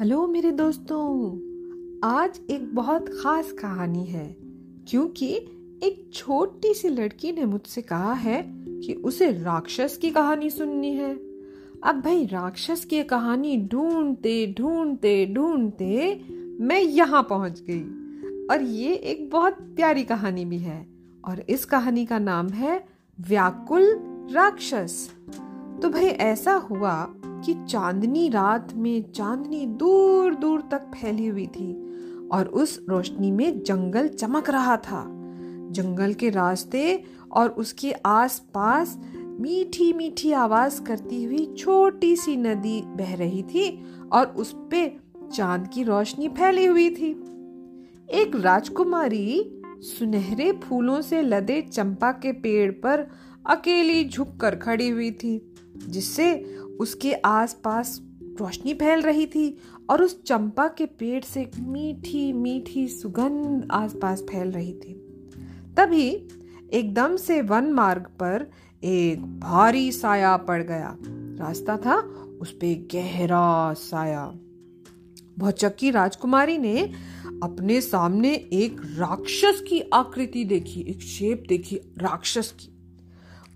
Hello मेरे दोस्तों, आज एक बहुत खास कहानी है, क्योंकि एक छोटी सी लड़की ने मुझसे कहा है कि उसे राक्षस की कहानी सुननी है। अब भाई, राक्षस की कहानी ढूंढते ढूंढते ढूंढते मैं यहाँ पहुँच गई। और ये एक बहुत प्यारी कहानी भी है, और इस कहानी का नाम है, व्याकुल राक्षस। तो भाई, ऐसा हुआ कि चांदनी रात में चांदनी दूर दूर तक फैली हुई थी और उस रोशनी में जंगल चमक रहा था। जंगल के रास्ते और उसके आसपास मीठी मीठी आवाज़ करती हुई छोटी सी नदी बह रही थी और उस पे चाँद की रोशनी फैली हुई थी। एक राजकुमारी सुनहरे फूलों से लदे चंपा के पेड़ पर अकेली झुककर खड़ी हुई थी, जिससे उसके आसपास रोशनी फैल रही थी और उस चंपा के पेड़ से मीठी मीठी सुगंध आसपास फैल रही थी। तभी एकदम से वन मार्ग पर एक भारी साया पड़ गया। रास्ता था उस पे गहरा साया। भौचक्की राजकुमारी ने अपने सामने एक राक्षस की आकृति देखी, एक शेप देखी, राक्षस की।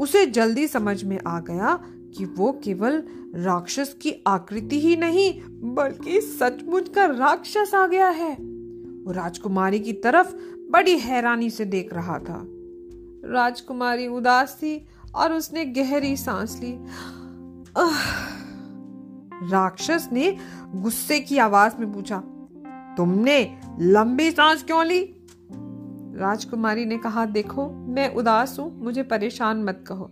उसे जल्दी समझ में आ गया कि वो केवल राक्षस की आकृति ही नहीं, बल्कि सचमुच का राक्षस आ गया है। वो राजकुमारी की तरफ़ बड़ी हैरानी से देख रहा था। राजकुमारी उदास थी और उसने गहरी सांस ली। राक्षस ने गुस्से की आवाज़ में पूछा, तुमने लंबी सांस क्यों ली? राजकुमारी ने कहा, देखो, मैं उदास हूँ, मुझे परेशान मत कहो।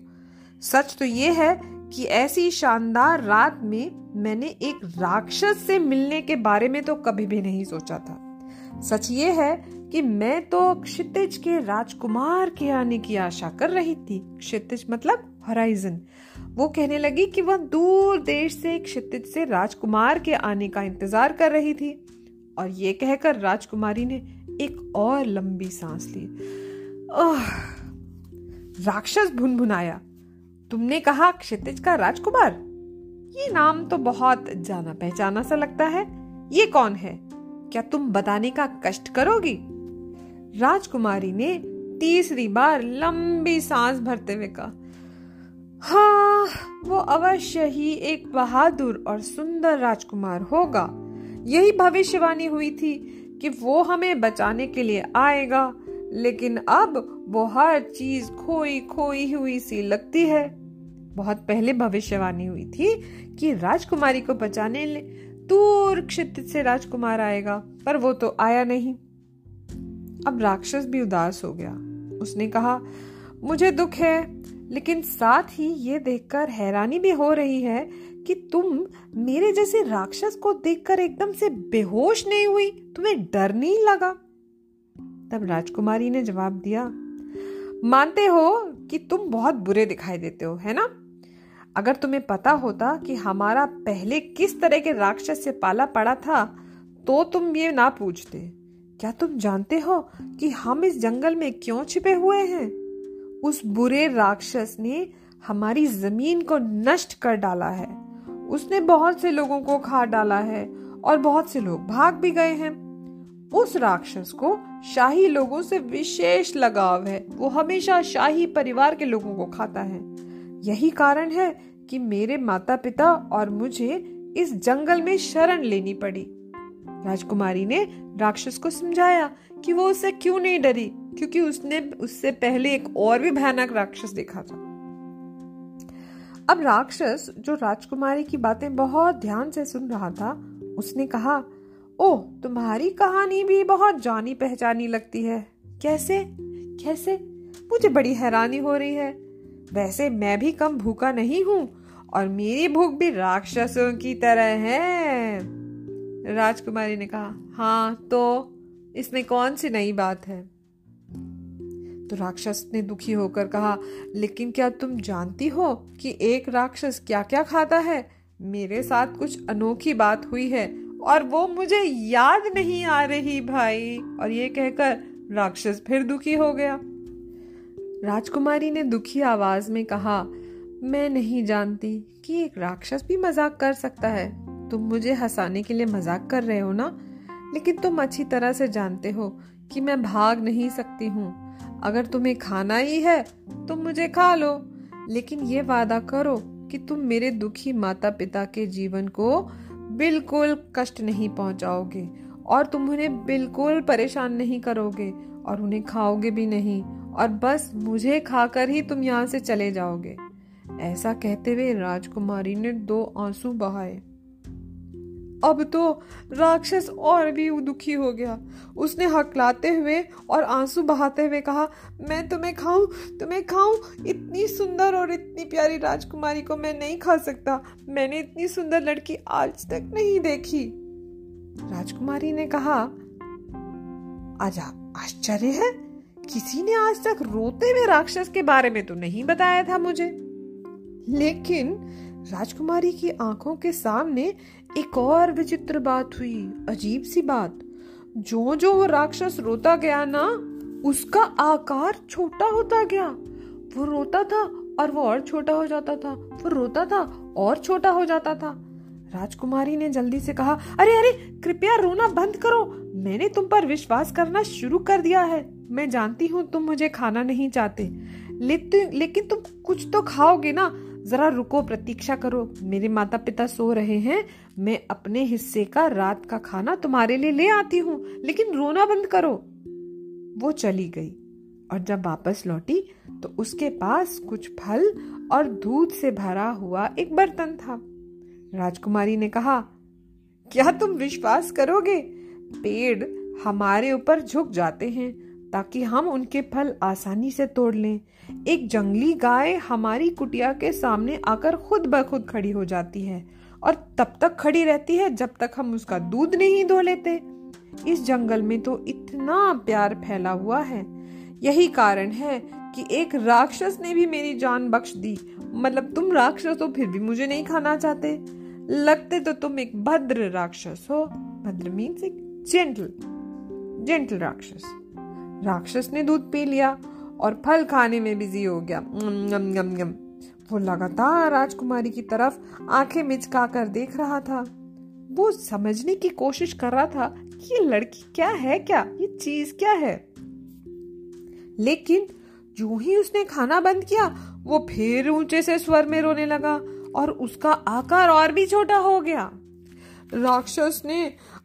सच तो ये है कि ऐसी शानदार रात में मैंने एक राक्षस से मिलने के बारे में तो कभी भी नहीं सोचा था। सच ये है कि मैं तो क्षितिज के राजकुमार के आने की आशा कर रही थी। क्षितिज मतलब हराइजन वो कहने लगी कि वह दूर देश से क्षितिज से राजकुमार के आने का इंतज़ार कर रही थी। और ये कहकर राजकुमारी ने एक और लंबी सांस ली। राक्षस भुनभुनाया। तुमने कहा क्षितिज का राजकुमार। ये नाम तो बहुत जाना पहचाना सा लगता है। ये कौन है? क्या तुम बताने का कष्ट करोगी? राजकुमारी ने तीसरी बार लंबी सांस भरते हुए कहा हाँ वो अवश्य ही एक बहादुर और सुंदर राजकुमार होगा। यही भविष्यवाणी हुई थी कि वो हमें बचाने के लिए आएगा, लेकिन अब वो हर चीज़ खोई खोई हुई सी लगती है। बहुत पहले भविष्यवाणी हुई थी कि राजकुमारी को बचाने दूर क्षितिज से राजकुमार आएगा, पर वो तो आया नहीं। अब राक्षस भी उदास हो गया। उसने कहा, मुझे दुख है, लेकिन साथ ही ये देखकर हैरानी भी हो रही है कि तुम मेरे जैसे राक्षस को देखकर एकदम से बेहोश नहीं हुई, तुम्हें डर नहीं लगा? तब राजकुमारी ने जवाब दिया, मानते हो कि तुम बहुत बुरे दिखाई देते हो, है ना? अगर तुम्हें पता होता कि हमारा पहले किस तरह के राक्षस से पाला पड़ा था तो तुम ये ना पूछते। क्या तुम जानते हो कि हम इस जंगल में क्यों छिपे हुए हैं? उस बुरे राक्षस ने हमारी ज़मीन को नष्ट कर डाला है। उसने बहुत से लोगों को खा डाला है और बहुत से लोग भाग भी गए हैं। उस राक्षस को शाही लोगों से विशेष लगाव है। वो हमेशा शाही परिवार के लोगों को खाता है। यही कारण है कि मेरे माता पिता और मुझे इस जंगल में शरण लेनी पड़ी। राजकुमारी ने राक्षस को समझाया कि वो उससे क्यों नहीं डरी, क्योंकि उसने उससे पहले एक और भी भयानक राक्षस देखा था। अब राक्षस जो राजकुमारी की बातें बहुत ध्यान से सुन रहा था, उसने कहा ओ तुम्हारी कहानी भी बहुत जानी पहचानी लगती है। कैसे? कैसे? मुझे बड़ी हैरानी हो रही है। वैसे मैं भी कम भूखा नहीं हूँ, और मेरी भूख भी राक्षसों की तरह है। राजकुमारी ने कहा हाँ तो इसमें कौन सी नई बात है? तो राक्षस ने दुखी होकर कहा, लेकिन क्या तुम जानती हो कि एक राक्षस क्या क्या खाता है? मेरे साथ कुछ अनोखी बात हुई है, और वो मुझे याद नहीं आ रही भाई। और ये कहकर राक्षस फिर दुखी हो गया। राजकुमारी ने दुखी आवाज़ में कहा, मैं नहीं जानती कि एक राक्षस भी मज़ाक कर सकता है। तुम मुझे हंसाने के लिए मज़ाक कर रहे हो ना? लेकिन तुम अच्छी तरह से जानते हो कि मैं भाग नहीं सकती हूँ। अगर तुम्हें खाना ही है, तुम मुझे खा लो। लेकिन ये वादा करो कि तुम मेरे दुखी माता पिता के जीवन को बिल्कुल कष्ट नहीं पहुंचाओगे और तुम उन्हें बिल्कुल परेशान नहीं करोगे और उन्हें खाओगे भी नहीं। और बस मुझे खाकर ही तुम यहाँ से चले जाओगे। ऐसा कहते हुए राजकुमारी ने दो आँसू बहाए। अब तो राक्षस और भी दुखी हो गया। उसने हकलाते हुए और आँसू बहाते हुए कहा, मैं तुम्हें खाऊं तुम्हें खाऊं? इतनी सुंदर और इतनी प्यारी राजकुमारी को मैं नहीं खा सकता। मैंने इतनी सुंदर लड़की आज तक नहीं देखी। राजकुमारी ने कहा, आजा आश्चर्य है? किसी ने आज तक रोते हुए राक्षस के बारे में तो नहीं बताया था मुझे। लेकिन राजकुमारी की आँखों के सामने एक और विचित्र बात हुई, अजीब सी बात। जो जो वो राक्षस रोता गया ना, उसका आकार छोटा होता गया। वो रोता था और वो और छोटा हो जाता था। वो रोता था और छोटा हो जाता था। राजकुमारी ने जल्दी से कहा, अरे अरे, कृपया रोना बंद करो। मैंने तुम पर विश्वास करना शुरू कर दिया है। मैं जानती हूँ तुम मुझे खाना नहीं चाहते। लेकिन तुम कुछ तो खाओगे ना। जरा रुको, प्रतीक्षा करो। मेरे माता पिता सो रहे हैं। मैं अपने हिस्से का, रात का खाना तुम्हारे लिए ले आती हूँ। लेकिन रोना बंद करो। वो चली गई और जब वापस लौटी तो उसके पास कुछ फल और दूध से भरा हुआ एक बर्तन था। राजकुमारी ने कहा, क्या तुम विश्वास करोगे? पेड़ हमारे ऊपर झुक जाते हैं। ताकि हम उनके फल आसानी से तोड़ लें। एक जंगली गाय हमारी कुटिया के सामने आकर खुद ब खुद खड़ी हो जाती है और तब तक खड़ी रहती है जब तक हम उसका दूध नहीं धो लेते। इस जंगल में तो इतना प्यार फैला हुआ है। यही कारण है कि एक राक्षस ने भी मेरी जान बख्श दी। मतलब तुम राक्षस हो, फिर भी मुझे नहीं खाना चाहते। लगते तो तुम एक भद्र राक्षस हो। भद्र मीन्स एक जेंटल जेंटल राक्षस। राक्षस ने दूध पी लिया और फल खाने में बिज़ी हो गया। गम गम गम वो लगातार राजकुमारी की तरफ़ आँखें मिचका कर देख रहा था। वो समझने की कोशिश कर रहा था कि ये लड़की क्या है क्या? ये चीज़ क्या है? लेकिन जो ही उसने खाना बंद किया, वो फिर ऊँचे से स्वर में रोने लगा और उसका आकार और भी छोटा हो गया। राक्षस ने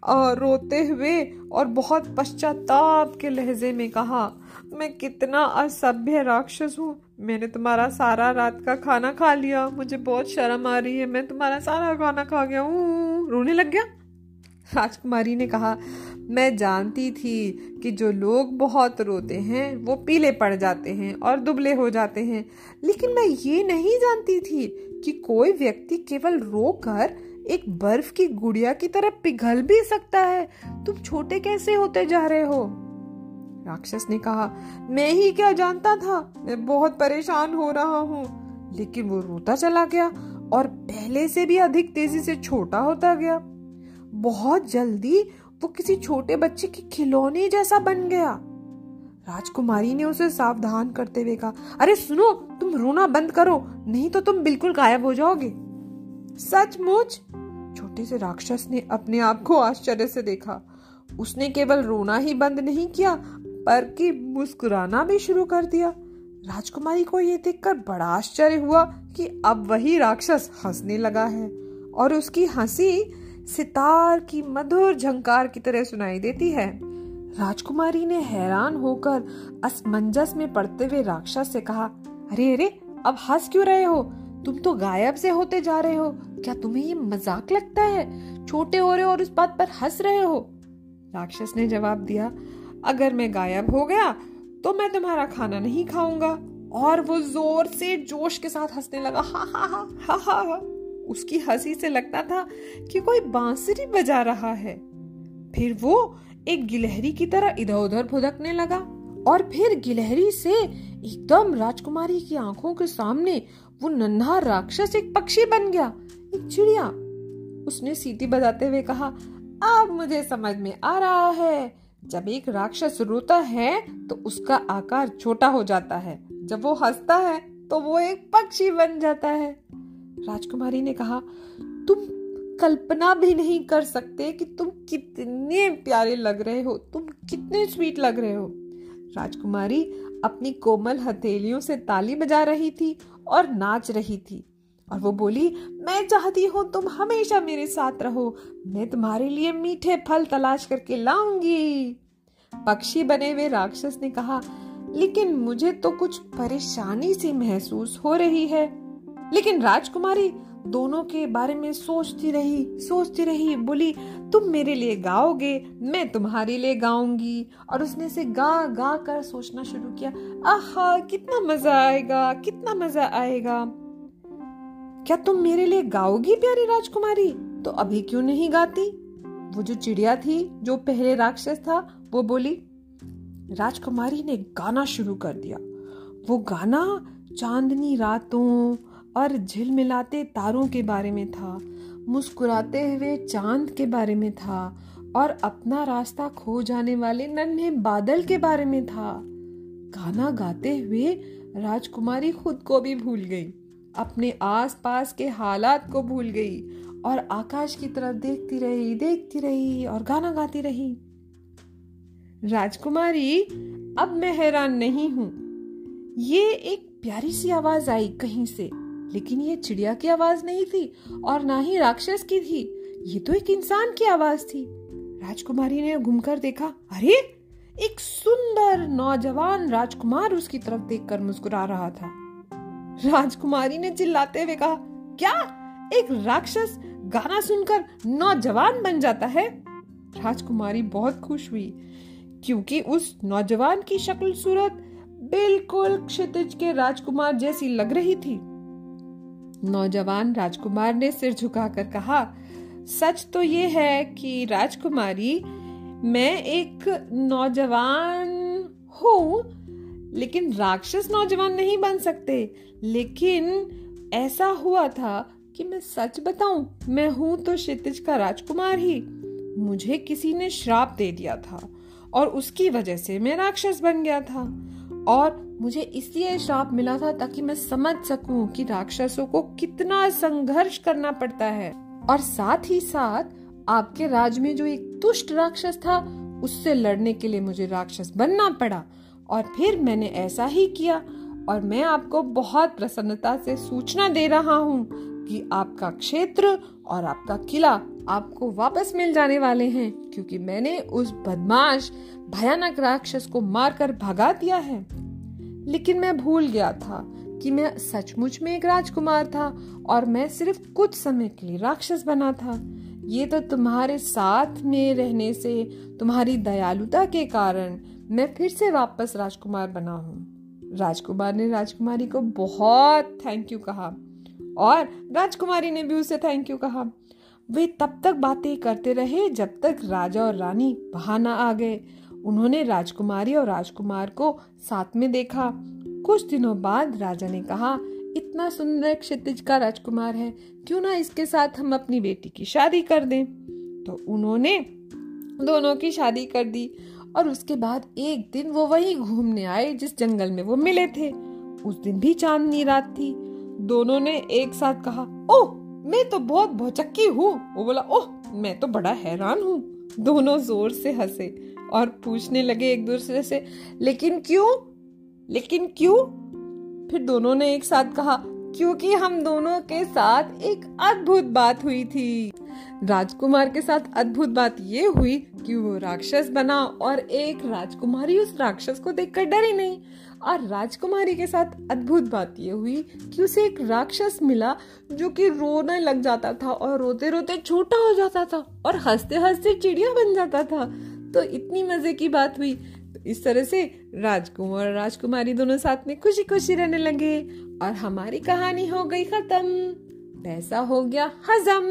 रोते हुए और बहुत पश्चाताप के लहजे में कहा, मैं कितना असभ्य राक्षस हूँ। मैंने तुम्हारा सारा रात का खाना खा लिया। मुझे बहुत शर्म आ रही है। मैं तुम्हारा सारा खाना खा गया हूँ। रोने लग गया? राजकुमारी ने कहा, मैं जानती थी कि जो लोग बहुत रोते हैं, वो पीले पड़ जाते हैं और दुबले हो जाते हैं। लेकिन मैं ये नहीं जानती थी कि कोई व्यक्ति केवल रोकर एक बर्फ़ की गुड़िया की तरह पिघल भी सकता है। तुम छोटे कैसे होते जा रहे हो? राक्षस ने कहा, मैं ही क्या जानता था? मैं बहुत परेशान हो रहा हूँ। लेकिन वो रोता चला गया और पहले से भी अधिक तेज़ी से छोटा होता गया। बहुत जल्दी वो किसी छोटे बच्चे के खिलौने जैसा बन गया। राजकुमारी ने उसे सावधान करते हुए कहा, अरे सुनो, तुम रोना बंद करो, नहीं तो तुम बिल्कुल गायब हो जाओगे। सचमुच? छोटे से राक्षस ने अपने आप को आश्चर्य से देखा। उसने केवल रोना ही बंद नहीं किया पर कि मुस्कुराना भी शुरू कर दिया। राजकुमारी को यह देखकर बड़ा आश्चर्य हुआ कि अब वही राक्षस हंसने लगा है और उसकी हँसी सितार की मधुर झंकार की तरह सुनाई देती है। राजकुमारी ने हैरान होकर असमंजस में पड़ते हुए राक्षस से कहा, अरे अरे, अब हंस क्यों रहे हो? तुम तो गायब से होते जा रहे हो। क्या तुम्हें ये मज़ाक लगता है? छोटे हो रहे हो और उस बात पर हंस रहे हो। राक्षस ने जवाब दिया, अगर मैं गायब हो गया तो मैं तुम्हारा खाना नहीं खाऊँगा। और वो ज़ोर से जोश के साथ हंसने लगा, हा हा हा हा हा हा। उसकी हँसी से लगता था कि कोई बांसुरी बजा रहा है। फिर वो एक गिलहरी की तरह इधर उधर भुदकने लगा और फिर गिलहरी से एकदम राजकुमारी की आँखों के सामने वो नन्हा राक्षस एक पक्षी बन गया, एक चिड़िया। उसने सीटी बजाते हुए कहा, अब मुझे समझ में आ रहा है, जब एक राक्षस रोता है तो उसका आकार छोटा हो जाता है। जब वो हंसता है तो वो एक पक्षी बन जाता है। राजकुमारी ने कहा, तुम कल्पना भी नहीं कर सकते कि तुम कितने प्यारे लग रहे हो, तुम कितने स्वीट लग रहे हो। राजकुमारी अपनी कोमल हथेलियों से ताली बजा रही थी और नाच रही थी। और वो बोली, मैं चाहती हूँ तुम हमेशा मेरे साथ रहो। मैं तुम्हारे लिए मीठे फल तलाश करके लाऊँगी। पक्षी बने हुए राक्षस ने कहा, लेकिन मुझे तो कुछ परेशानी सी महसूस हो रही है। लेकिन राजकुमारी दोनों के बारे में सोचती रही सोचती रही, बोली, तुम मेरे लिए गाओगे, मैं तुम्हारे लिए गाऊँगी। और उसने से गा गा कर सोचना शुरू किया, आहा, कितना मज़ा आएगा, कितना मज़ा आएगा। क्या तुम मेरे लिए गाओगी, प्यारी राजकुमारी? तो अभी क्यों नहीं गाती? वो जो चिड़िया थी, जो पहले राक्षस था, वो बोली, राजकुमारी ने गाना शुरू कर दिया। वो गाना चांदनी रातों और झिलमिलाते तारों के बारे में था, मुस्कुराते हुए चाँद के बारे में था और अपना रास्ता खो जाने वाले नन्हे बादल के बारे में था। गाना गाते हुए राजकुमारी खुद को भी भूल गई, अपने आसपास के हालात को भूल गई और आकाश की तरफ़ देखती रही देखती रही और गाना गाती रही। राजकुमारी, अब मैं हैरान नहीं हूँ। ये एक प्यारी सी आवाज़ आई कहीं से। लेकिन ये चिड़िया की आवाज़ नहीं थी और ना ही राक्षस की थी। ये तो एक इंसान की आवाज़ थी। राजकुमारी ने घूमकर देखा, अरे, एक सुंदर नौजवान राजकुमार उसकी तरफ़ देखकर मुस्कुरा रहा था। राजकुमारी ने चिल्लाते हुए कहा, क्या एक राक्षस गाना सुनकर नौजवान बन जाता है? राजकुमारी बहुत खुश हुई, क्योंकि उस नौजवान की शक्ल सूरत बिल्कुल क्षितिज के राजकुमार जैसी लग रही थी। नौजवान राजकुमार ने सिर झुकाकर कहा, सच तो ये है कि राजकुमारी, मैं एक नौजवान हूँ, लेकिन राक्षस नौजवान नहीं बन सकते। लेकिन ऐसा हुआ था कि मैं सच बताऊँ, मैं हूँ तो क्षितिज का राजकुमार ही। मुझे किसी ने श्राप दे दिया था और उसकी वजह से मैं राक्षस बन गया था। और मुझे इसलिए श्राप मिला था ताकि मैं समझ सकूँ कि राक्षसों को कितना संघर्ष करना पड़ता है। और साथ ही साथ आपके राज में जो एक दुष्ट राक्षस था, उससे लड़ने के लिए मुझे राक्षस बनना पड़ा। और फिर मैंने ऐसा ही किया और मैं आपको बहुत प्रसन्नता से सूचना दे रहा हूँ कि आपका क्षेत्र और आपका किला आपको वापस मिल जाने वाले हैं, क्योंकि मैंने उस बदमाश, भयानक राक्षस को मारकर भगा दिया है। लेकिन मैं भूल गया था कि मैं सचमुच में एक राजकुमार था और मैं सिर्फ़ कुछ समय के लिए राक्षस बना था। ये तो तुम्हारे साथ में रहने से, तुम्हारी दयालुता के कारण मैं फिर से वापस राजकुमार बना हूँ। राजकुमार ने राजकुमारी को बहुत थैंक यू कहा और राजकुमारी ने भी उसे थैंक यू कहा। वे तब तक बातें करते रहे जब तक राजा और रानी वहाँ ना आ गए उन्होंने राजकुमारी और राजकुमार को साथ में देखा। कुछ दिनों बाद राजा ने कहा, इतना सुंदर क्षितिज का राजकुमार है, क्यों ना इसके साथ हम अपनी बेटी की शादी कर दें? तो उन्होंने दोनों की शादी कर दी और उसके बाद एक दिन वो वही घूमने आए जिस जंगल में वो मिले थे। उस दिन भी चांदनी रात थी। दोनों ने एक साथ कहा, ओह, मैं तो बहुत भौचक्की हूँ। वो बोला, ओह, मैं तो बड़ा हैरान हूँ। दोनों ज़ोर से हंसे। और पूछने लगे एक दूसरे से, लेकिन क्यों? लेकिन क्यों? फिर दोनों ने एक साथ कहा, क्योंकि हम दोनों के साथ एक अद्भुत बात हुई थी। राजकुमार के साथ अद्भुत बात ये हुई कि वो राक्षस बना और एक राजकुमारी उस राक्षस को देखकर डरी नहीं। और राजकुमारी के साथ अद्भुत बात ये हुई कि उसे एक राक्षस मिला जो कि रोने लग जाता था और रोते रोते छोटा हो जाता था और हँसते हँसते चिड़िया बन जाता था। तो इतनी मज़े की बात हुई। तो इस तरह से राजकुमार और राजकुमारी दोनों साथ में खुशी खुशी रहने लगे और हमारी कहानी हो गई खत्म। पैसा हो गया हजम।